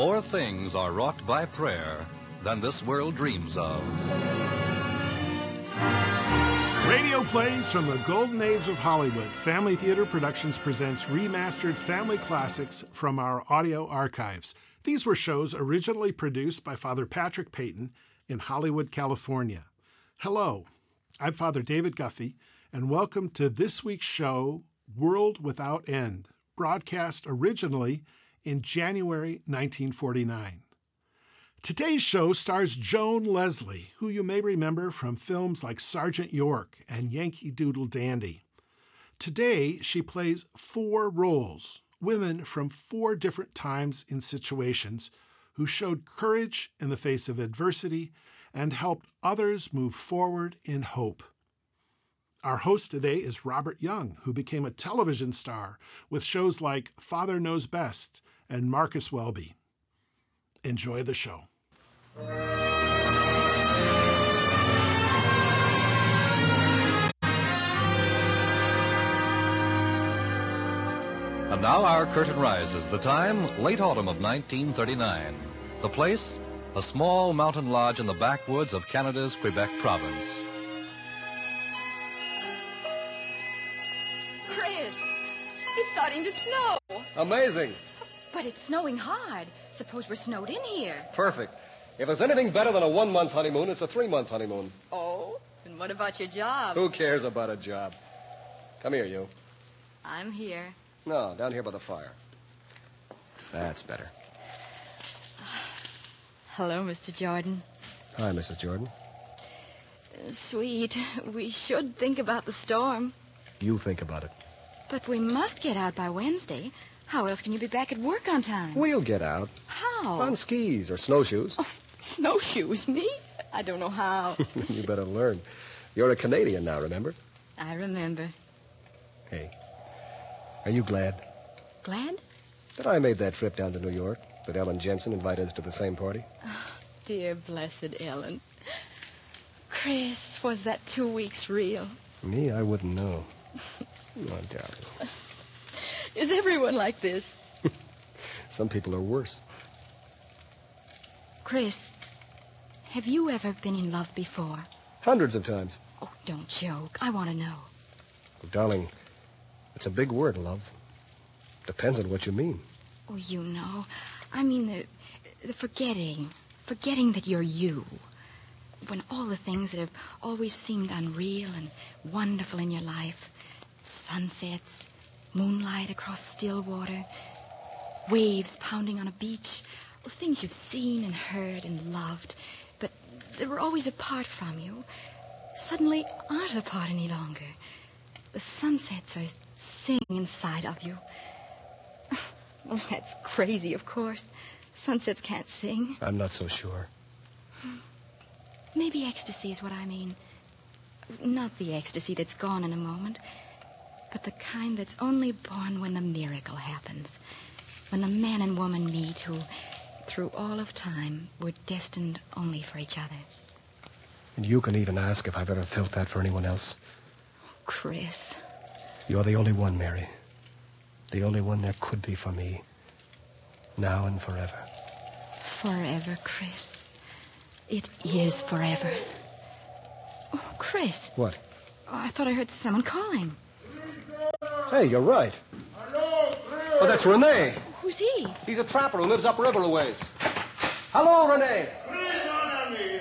more things are wrought by prayer than this world dreams of. Radio plays from the golden age of Hollywood. Family Theater Productions presents remastered family classics from our audio archives. These were shows originally produced by Father Patrick Peyton in Hollywood, California. Hello, I'm Father David Guffey, and welcome to this week's show, World Without End, broadcast originally in January 1949. Today's show stars Joan Leslie, who you may remember from films like Sergeant York and Yankee Doodle Dandy. Today, she plays four roles, women from four different times and situations who showed courage in the face of adversity and helped others move forward in hope. Our host today is Robert Young, who became a television star with shows like Father Knows Best and Marcus Welby. Enjoy the show. And now our curtain rises. The time, late autumn of 1939. The place, a small mountain lodge in the backwoods of Canada's Quebec province. Chris, it's starting to snow. Amazing. But it's snowing hard. Suppose we're snowed in here. Perfect. If there's anything better than a one month honeymoon, it's a three month honeymoon. Oh, and what about your job? Who cares about a job? Come here, you. I'm here. No, down here by the fire. That's better. Hello, Mr. Jordan. Hi, Mrs. Jordan. Sweet, we should think about the storm. You think about it. But we must get out by Wednesday. How else can you be back at work on time? We'll get out. How? On skis or snowshoes. Oh, snowshoes, me? I don't know how. you better learn. You're a Canadian now, remember? I remember. Hey, are you glad Glad? that I made that trip down to New York? That Ellen Jensen invited us to the same party? Oh, dear blessed Ellen. Chris, was that two weeks real? Me, I wouldn't know. Oh, darling. Is everyone like this? Some people are worse. Chris, have you ever been in love before? Hundreds of times. Oh, don't joke. I want to know. Darling, it's a big word, love. Depends on what you mean. Oh, you know. I mean the the forgetting. Forgetting that you're you. When all the things that have always seemed unreal and wonderful in your life sunsets, moonlight across still water, waves pounding on a beach, oh, things you've seen and heard and loved, but that were always apart from you, suddenly aren't apart any longer. The sunsets are singing inside of you. Well, that's crazy, of course. Sunsets can't sing. I'm not so sure. Maybe ecstasy is what I mean. Not the ecstasy that's gone in a moment, but the kind that's only born when the miracle happens. When the man and woman meet who, through all of time, were destined only for each other. And you can even ask if I've ever felt that for anyone else. Oh, Chris. You're the only one, Mary. The only one there could be for me. Now and forever. Forever, Chris. It is forever. Oh, Chris. What? Oh, I thought I heard someone calling. Hey, you're right. Oh, that's Rene. Who's he? He's a trapper who lives upriver a ways. Hello, Rene.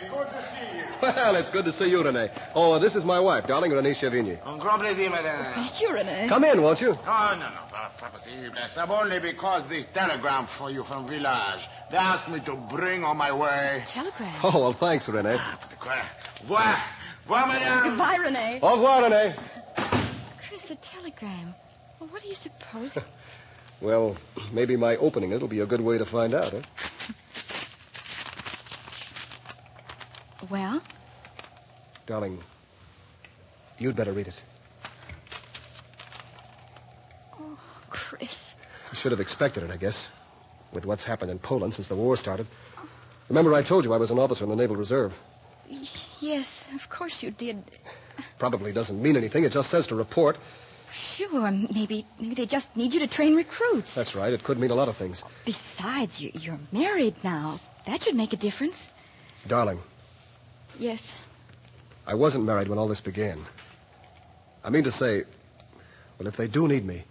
Good to see you. Well, it's good to see you, Rene. Oh, this is my wife, darling, Rene Chavigny. Un grand plaisir, madame. Thank you, Rene. Come in, won't you? Oh, no, no, pas, pas possible. Stop only because this telegram for you from village. They asked me to bring on my way. Telegram. Oh, well, thanks, Rene. Ah, but quoi? Voir. Voir, madame. Goodbye, Rene. Au revoir, Rene. Chris, a telegram. Well, what do you suppose? Well, maybe my opening it'll be a good way to find out, huh? Eh? well, Darling, you'd better read it. oh, Chris. I should have expected it, I guess, with what's happened in Poland since the war started. Remember, I told you I was an officer in the Naval Reserve. Y- yes, of course you did. Probably doesn't mean anything. It just says to report. Sure, maybe maybe they just need you to train recruits. That's right. It could mean a lot of things. Besides, you, you're married now. That should make a difference. Darling, Yes. I wasn't married when all this began. I mean to say, well, if they do need me,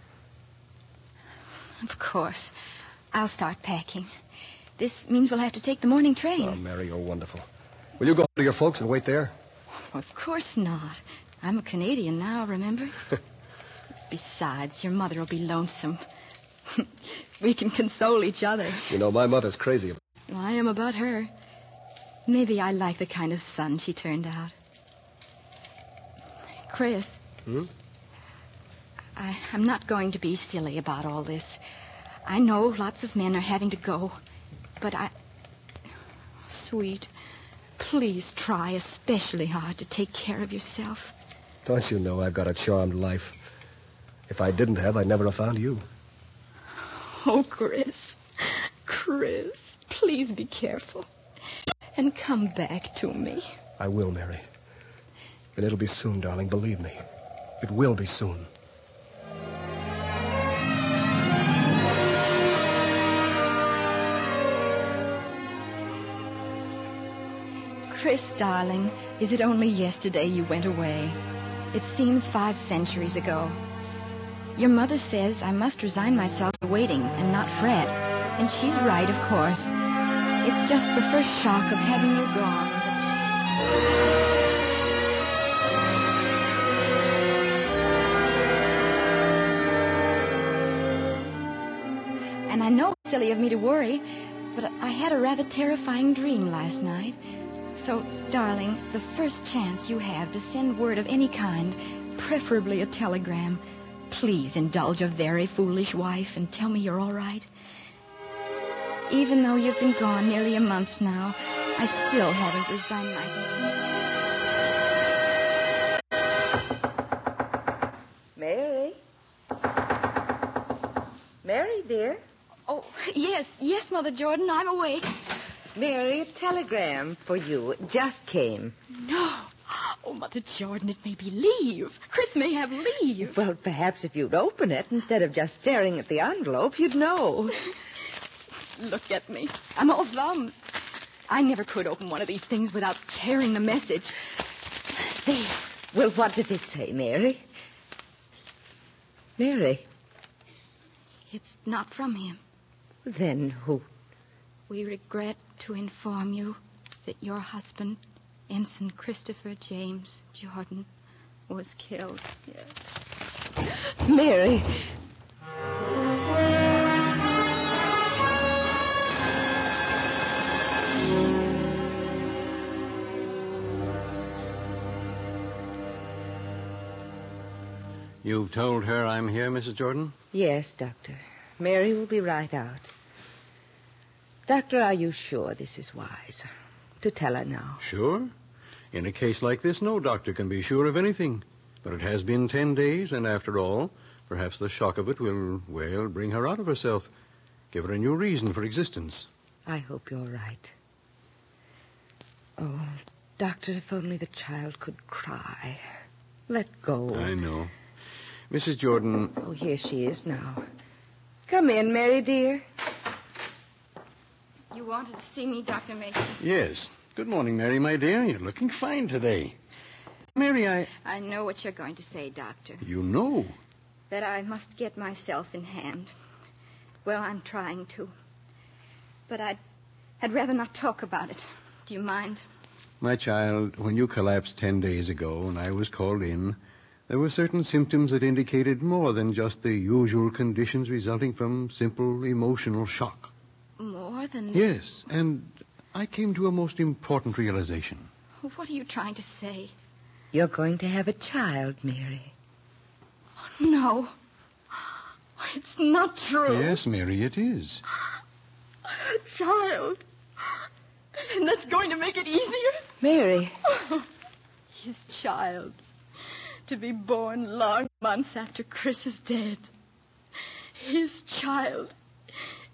Of course. I'll start packing. This means we'll have to take the morning train. oh, Mary, you're wonderful. Will you go to your folks and wait there? Of course not. I'm a Canadian now, remember? Besides, your mother will be lonesome. we can console each other. You know, my mother's crazy. About Well, I am about her. Maybe I like the kind of son she turned out. Chris. Hmm? I, I'm not going to be silly about all this. I know lots of men are having to go, but I. Sweet, please try especially hard to take care of yourself. Don't you know I've got a charmed life? If I didn't have, I'd never have found you. Oh, Chris. Chris, please be careful. And come back to me. I will, Mary. And it'll be soon, darling. Believe me. It will be soon. Chris, darling, is it only yesterday you went away? It seems five centuries ago. Your mother says I must resign myself to waiting and not fret. And she's right, of course. It's just the first shock of having you gone. that's- And I know it's silly of me to worry, but I had a rather terrifying dream last night. So, darling, the first chance you have to send word of any kind, preferably a telegram, please indulge a very foolish wife and tell me you're all right. Even though you've been gone nearly a month now, I still haven't resigned myself. Mary? Mary, dear? Oh, yes, yes, Mother Jordan, I'm awake. Mary, a telegram for you just came. No. Oh, Mother Jordan, it may be leave. Chris may have leave. Well, perhaps if you'd open it instead of just staring at the envelope, you'd know. Look at me. I'm all thumbs. I never could open one of these things without tearing the message. There. Well, what does it say, Mary? Mary, It's not from him. then who? We regret to inform you that your husband, Ensign Christopher James Jordan, was killed. Mary. You've told her I'm here, Mrs. Jordan? Yes, Doctor. Mary will be right out. Doctor, are you sure this is wise? To tell her now. Sure. In a case like this, no doctor can be sure of anything. But it has been ten days, and after all, perhaps the shock of it will, well, bring her out of herself. Give her a new reason for existence. I hope you're right. Oh, Doctor, if only the child could cry. Let go. I know. Mrs. Jordan, Oh, here she is now. Come in, Mary dear. You wanted to see me, Dr. Mason. yes. Good morning, Mary, my dear. You're looking fine today. Mary, I. I know what you're going to say, Doctor. You know. That I must get myself in hand. Well, I'm trying to. But I'd, I'd rather not talk about it. Do you mind? My child, when you collapsed ten days ago and I was called in, there were certain symptoms that indicated more than just the usual conditions resulting from simple emotional shock. More than. Yes, and I came to a most important realization. What are you trying to say? You're going to have a child, Mary. No. It's not true. Yes, Mary, it is. A child. And that's going to make it easier? Mary, His child. To be born long months after Chris is dead. His child.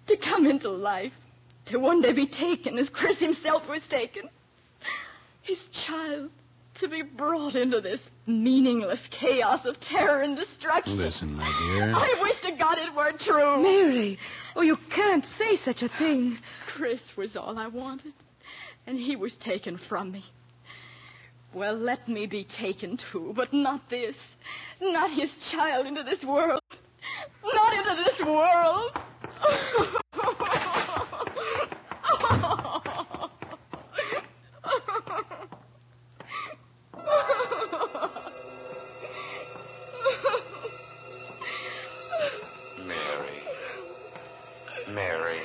To come into life. To one day be taken as Chris himself was taken. His child. to be brought into this meaningless chaos of terror and destruction. Listen, my dear. I wish to God it weren't true. Mary, oh, you can't say such a thing. Chris was all I wanted, and he was taken from me. Well, let me be taken too, but not this. Not his child into this world. Not into this world. Mary.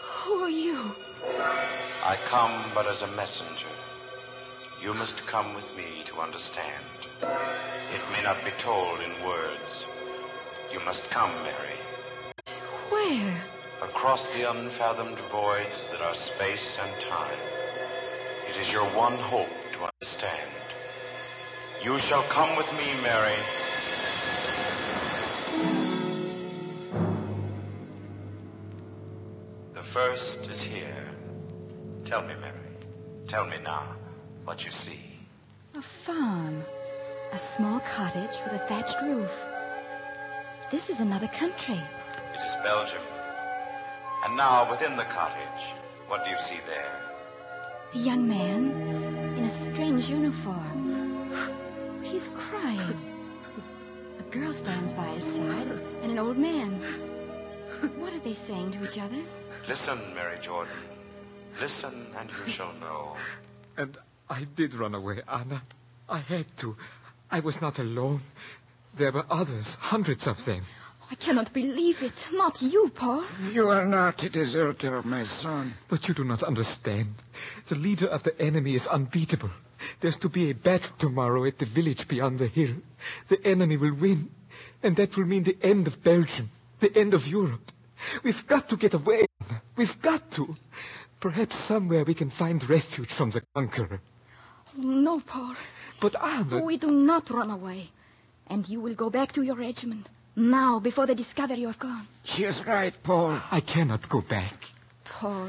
Who are you? I come but as a messenger. You must come with me to understand. It may not be told in words. You must come, Mary. Where? Across the unfathomed voids that are space and time. It is your one hope to understand. You shall come with me, Mary. First is here. Tell me, Mary. Tell me now what you see. A farm. A small cottage with a thatched roof. This is another country. It is Belgium. And now, within the cottage, what do you see there? A young man in a strange uniform. He's crying. A girl stands by his side and an old man. What are they saying to each other? Listen, Mary Jordan. Listen, and you shall know. And I did run away, Anna. I had to. I was not alone. There were others, hundreds of them. I cannot believe it. Not you, Paul. You are not a deserter, my son. But you do not understand. The leader of the enemy is unbeatable. There's to be a battle tomorrow at the village beyond the hill. The enemy will win. And that will mean the end of Belgium, the end of Europe. We've got to get away. We've got to. Perhaps somewhere we can find refuge from the conqueror. No, Paul. But Anna... We do not run away. And you will go back to your regiment. Now, before they discover you have gone. He is right, Paul. I cannot go back. Paul,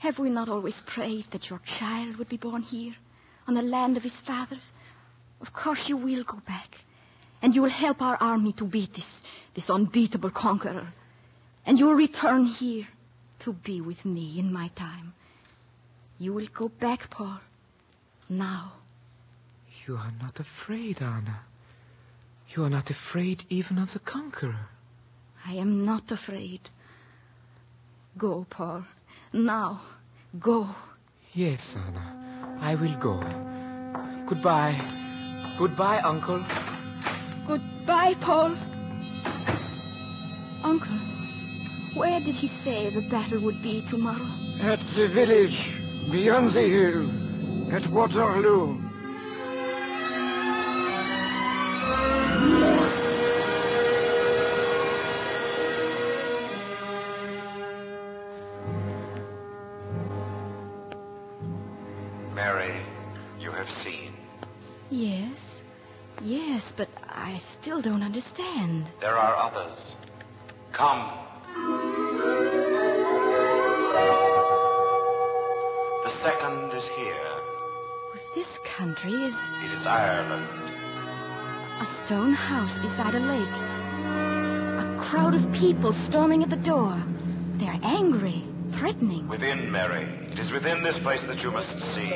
have we not always prayed that your child would be born here, on the land of his fathers? Of course you will go back. And you will help our army to beat this, this unbeatable conqueror. And you will return here to be with me in my time. You will go back, Paul. Now. You are not afraid, Anna. You are not afraid even of the conqueror. I am not afraid. Go, Paul. Now. Go. Yes, Anna. I will go. Goodbye. Goodbye, Uncle. Goodbye, Paul. Uncle, where did he say the battle would be tomorrow? At the village, beyond the hill, at Waterloo. Mary, you have seen. Yes. Yes, but I still don't understand. There are others. Come. The second is here. This country is It is Ireland. a stone house beside a lake. A crowd of people storming at the door. They're angry, threatening. Within, Mary. It is within this place that you must see.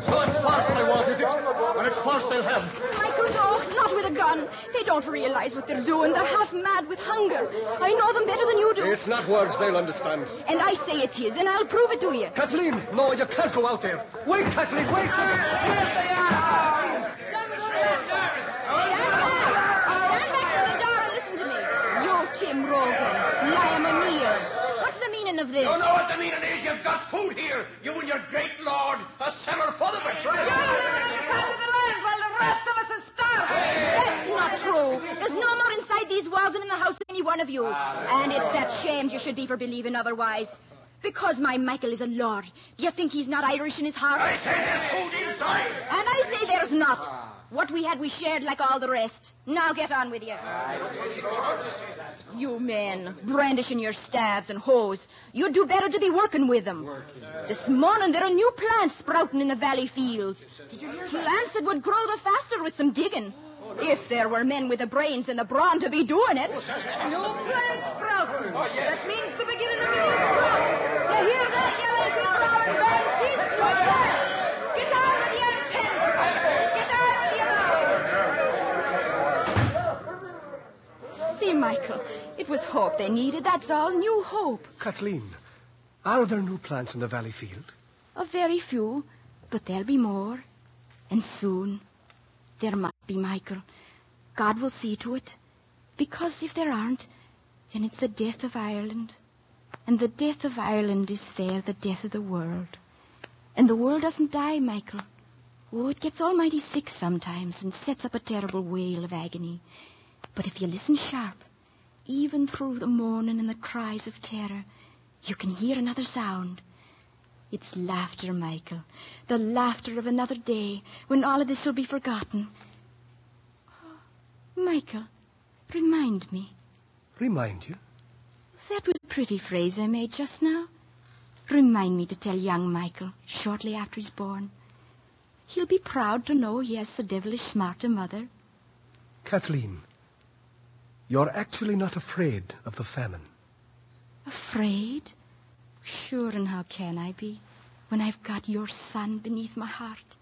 So it's force they want, is it? When it's force they'll have. Michael, no, not with a gun. They don't realize what they're doing. They're half mad with hunger. I know them better than you do. It's not words they'll understand. And I say it is, and I'll prove it to you. Kathleen, no, you can't go out there. Wait, Kathleen, wait. Stand back from the door and listen to me. You, Tim Rogan, Liam O'Neill. What's the meaning of this? You know what the meaning is? You've got food here. You and your great lord. A cellar full of it. You live on the top of the land while the rest of us are starving. That's not true. There's no more inside these walls than in the house of any one of you. Ah, and it's that shamed you should be for believing otherwise. Because my Michael is a lord, do you think he's not Irish in his heart? I say there's food inside. And I say there's not. Ah. What we had, we shared like all the rest. Now get on with you. You men, brandishing your staves and hoes, you'd do better to be working with them. This morning there are new plants sprouting in the valley fields. Plants that would grow the faster with some digging. If there were men with the brains and the brawn to be doing it. New plants sprouting. That means the beginning of a new crop. You hear that, you lazy brown Michael, it was hope they needed. That's all. New hope. Kathleen, are there new plants in the valley field? A very few, but there'll be more. And soon. There must be, Michael. God will see to it. Because if there aren't, then it's the death of Ireland. And the death of Ireland is fair the death of the world. And the world doesn't die, Michael. Oh, it gets almighty sick sometimes and sets up a terrible wail of agony. But if you listen sharp, even through the moaning and the cries of terror, you can hear another sound. It's laughter, Michael. The laughter of another day when all of this will be forgotten. Oh, Michael, remind me. Remind you? That was a pretty phrase I made just now. Remind me to tell young Michael shortly after he's born. He'll be proud to know he has so devilish smart a mother. Kathleen, you're actually not afraid of the famine. Afraid? Sure, and how can I be when I've got your son beneath my heart?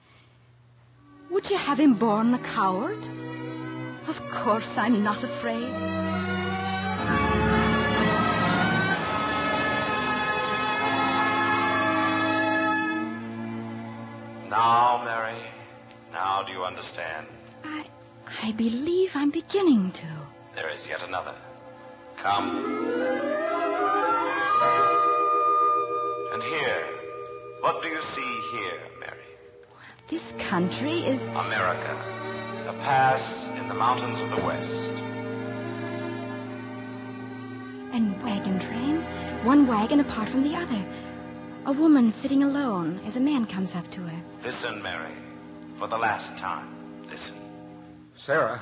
Would you have him born a coward? Of course I'm not afraid. Now, Mary, now do you understand? I, I believe I'm beginning to. There is yet another. Come. And here, what do you see here, Mary? This country is. America. A pass in the mountains of the West. And wagon train, one wagon apart from the other. A woman sitting alone as a man comes up to her. Listen, Mary. For the last time, listen. Sarah,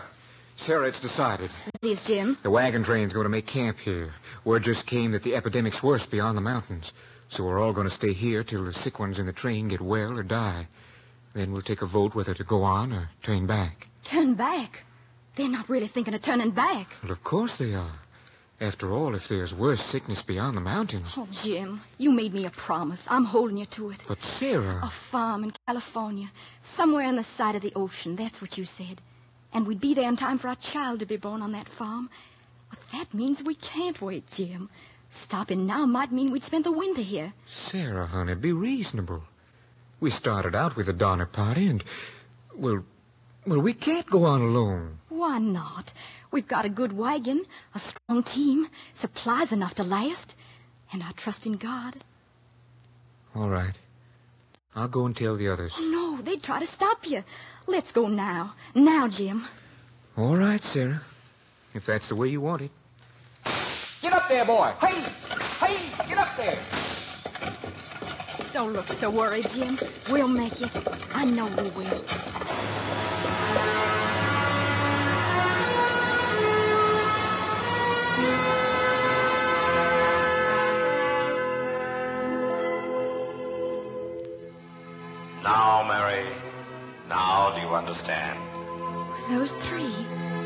Sarah, it's decided. Is, Jim? The wagon train's going to make camp here. Word just came that the epidemic's worse beyond the mountains. So we're all going to stay here till the sick ones in the train get well or die. Then we'll take a vote whether to go on or turn back. Turn back? They're not really thinking of turning back. Well, of course they are. After all, if there's worse sickness beyond the mountains. Oh, Jim, you made me a promise. I'm holding you to it. But, Sarah. A farm in California, somewhere on the side of the ocean. That's what you said. And we'd be there in time for our child to be born on that farm. Well, that means we can't wait, Jim. Stopping now might mean we'd spend the winter here. Sarah, honey, be reasonable. We started out with a Donner party, and, well, well, we can't go on alone. Why not? We've got a good wagon, a strong team, supplies enough to last, and I trust in God. All right. I'll go and tell the others. Oh, no, they'd try to stop you. Let's go now. Now, Jim. All right, Sarah. If that's the way you want it. Get up there, boy. Hey! Hey! Get up there! Don't look so worried, Jim. We'll make it. I know we will. Now do you understand? Those three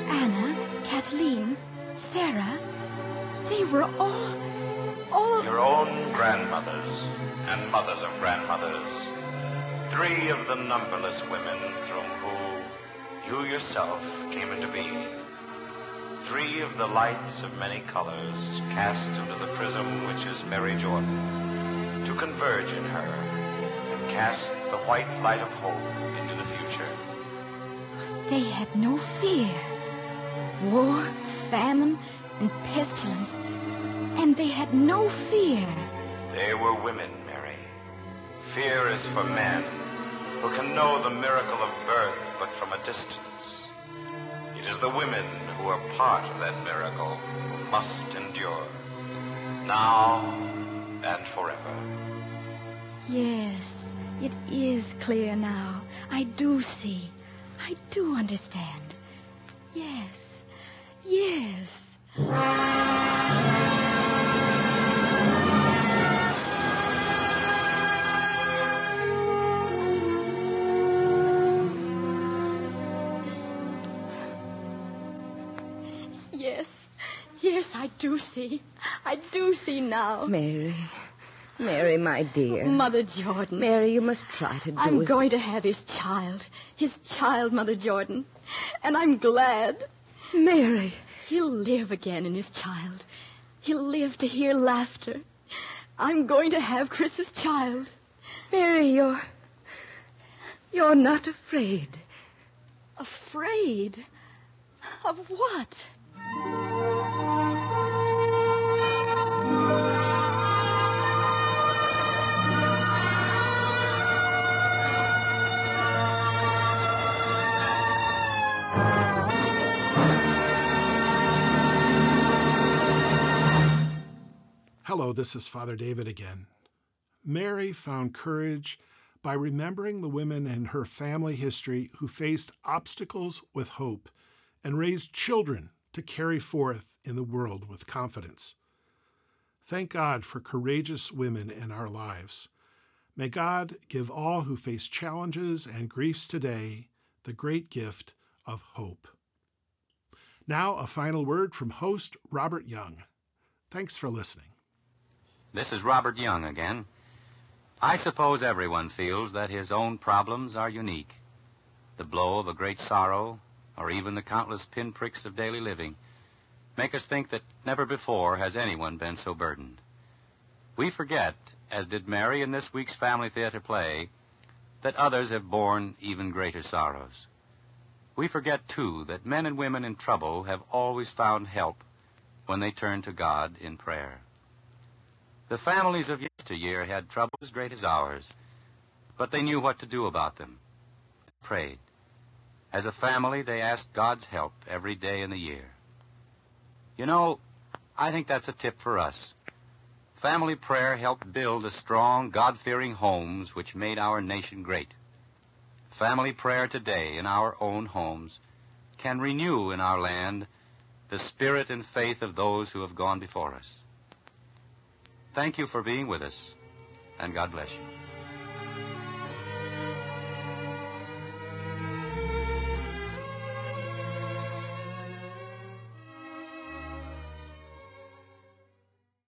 Anna, Kathleen, Sarah they were all. all. Your own grandmothers and mothers of grandmothers. Three of the numberless women through whom you yourself came into being. Three of the lights of many colors cast into the prism which is Mary Jordan, to converge in her cast the white light of hope into the future. They had no fear. War, famine, and pestilence. And they had no fear. They were women, Mary. Fear is for men who can know the miracle of birth but from a distance. It is the women who are part of that miracle who must endure. Now and forever. Yes, it is clear now. I do see. I do understand. Yes. Yes. Yes. Yes, I do see. I do see now. Mary. Mary, my dear. Mother Jordan. Mary, you must try to do I'm as- going to have his child. His child, Mother Jordan. And I'm glad. Mary. He'll live again in his child. He'll live to hear laughter. I'm going to have Chris's child. Mary, you're. You're not afraid. Afraid? Of what? Hello, this is Father David again. Mary found courage by remembering the women in her family history who faced obstacles with hope and raised children to carry forth in the world with confidence. Thank God for courageous women in our lives. May God give all who face challenges and griefs today the great gift of hope. Now, a final word from host Robert Young. Thanks for listening. This is Robert Young again. I suppose everyone feels that his own problems are unique. The blow of a great sorrow, or even the countless pinpricks of daily living, make us think that never before has anyone been so burdened. We forget, as did Mary in this week's Family Theater play, that others have borne even greater sorrows. We forget, too, that men and women in trouble have always found help when they turn to God in prayer. The families of yesteryear had troubles great as ours, but they knew what to do about them. They prayed. As a family, they asked God's help every day in the year. You know, I think that's a tip for us. Family prayer helped build the strong, God fearing homes which made our nation great. Family prayer today in our own homes can renew in our land the spirit and faith of those who have gone before us. Thank you for being with us, and God bless you.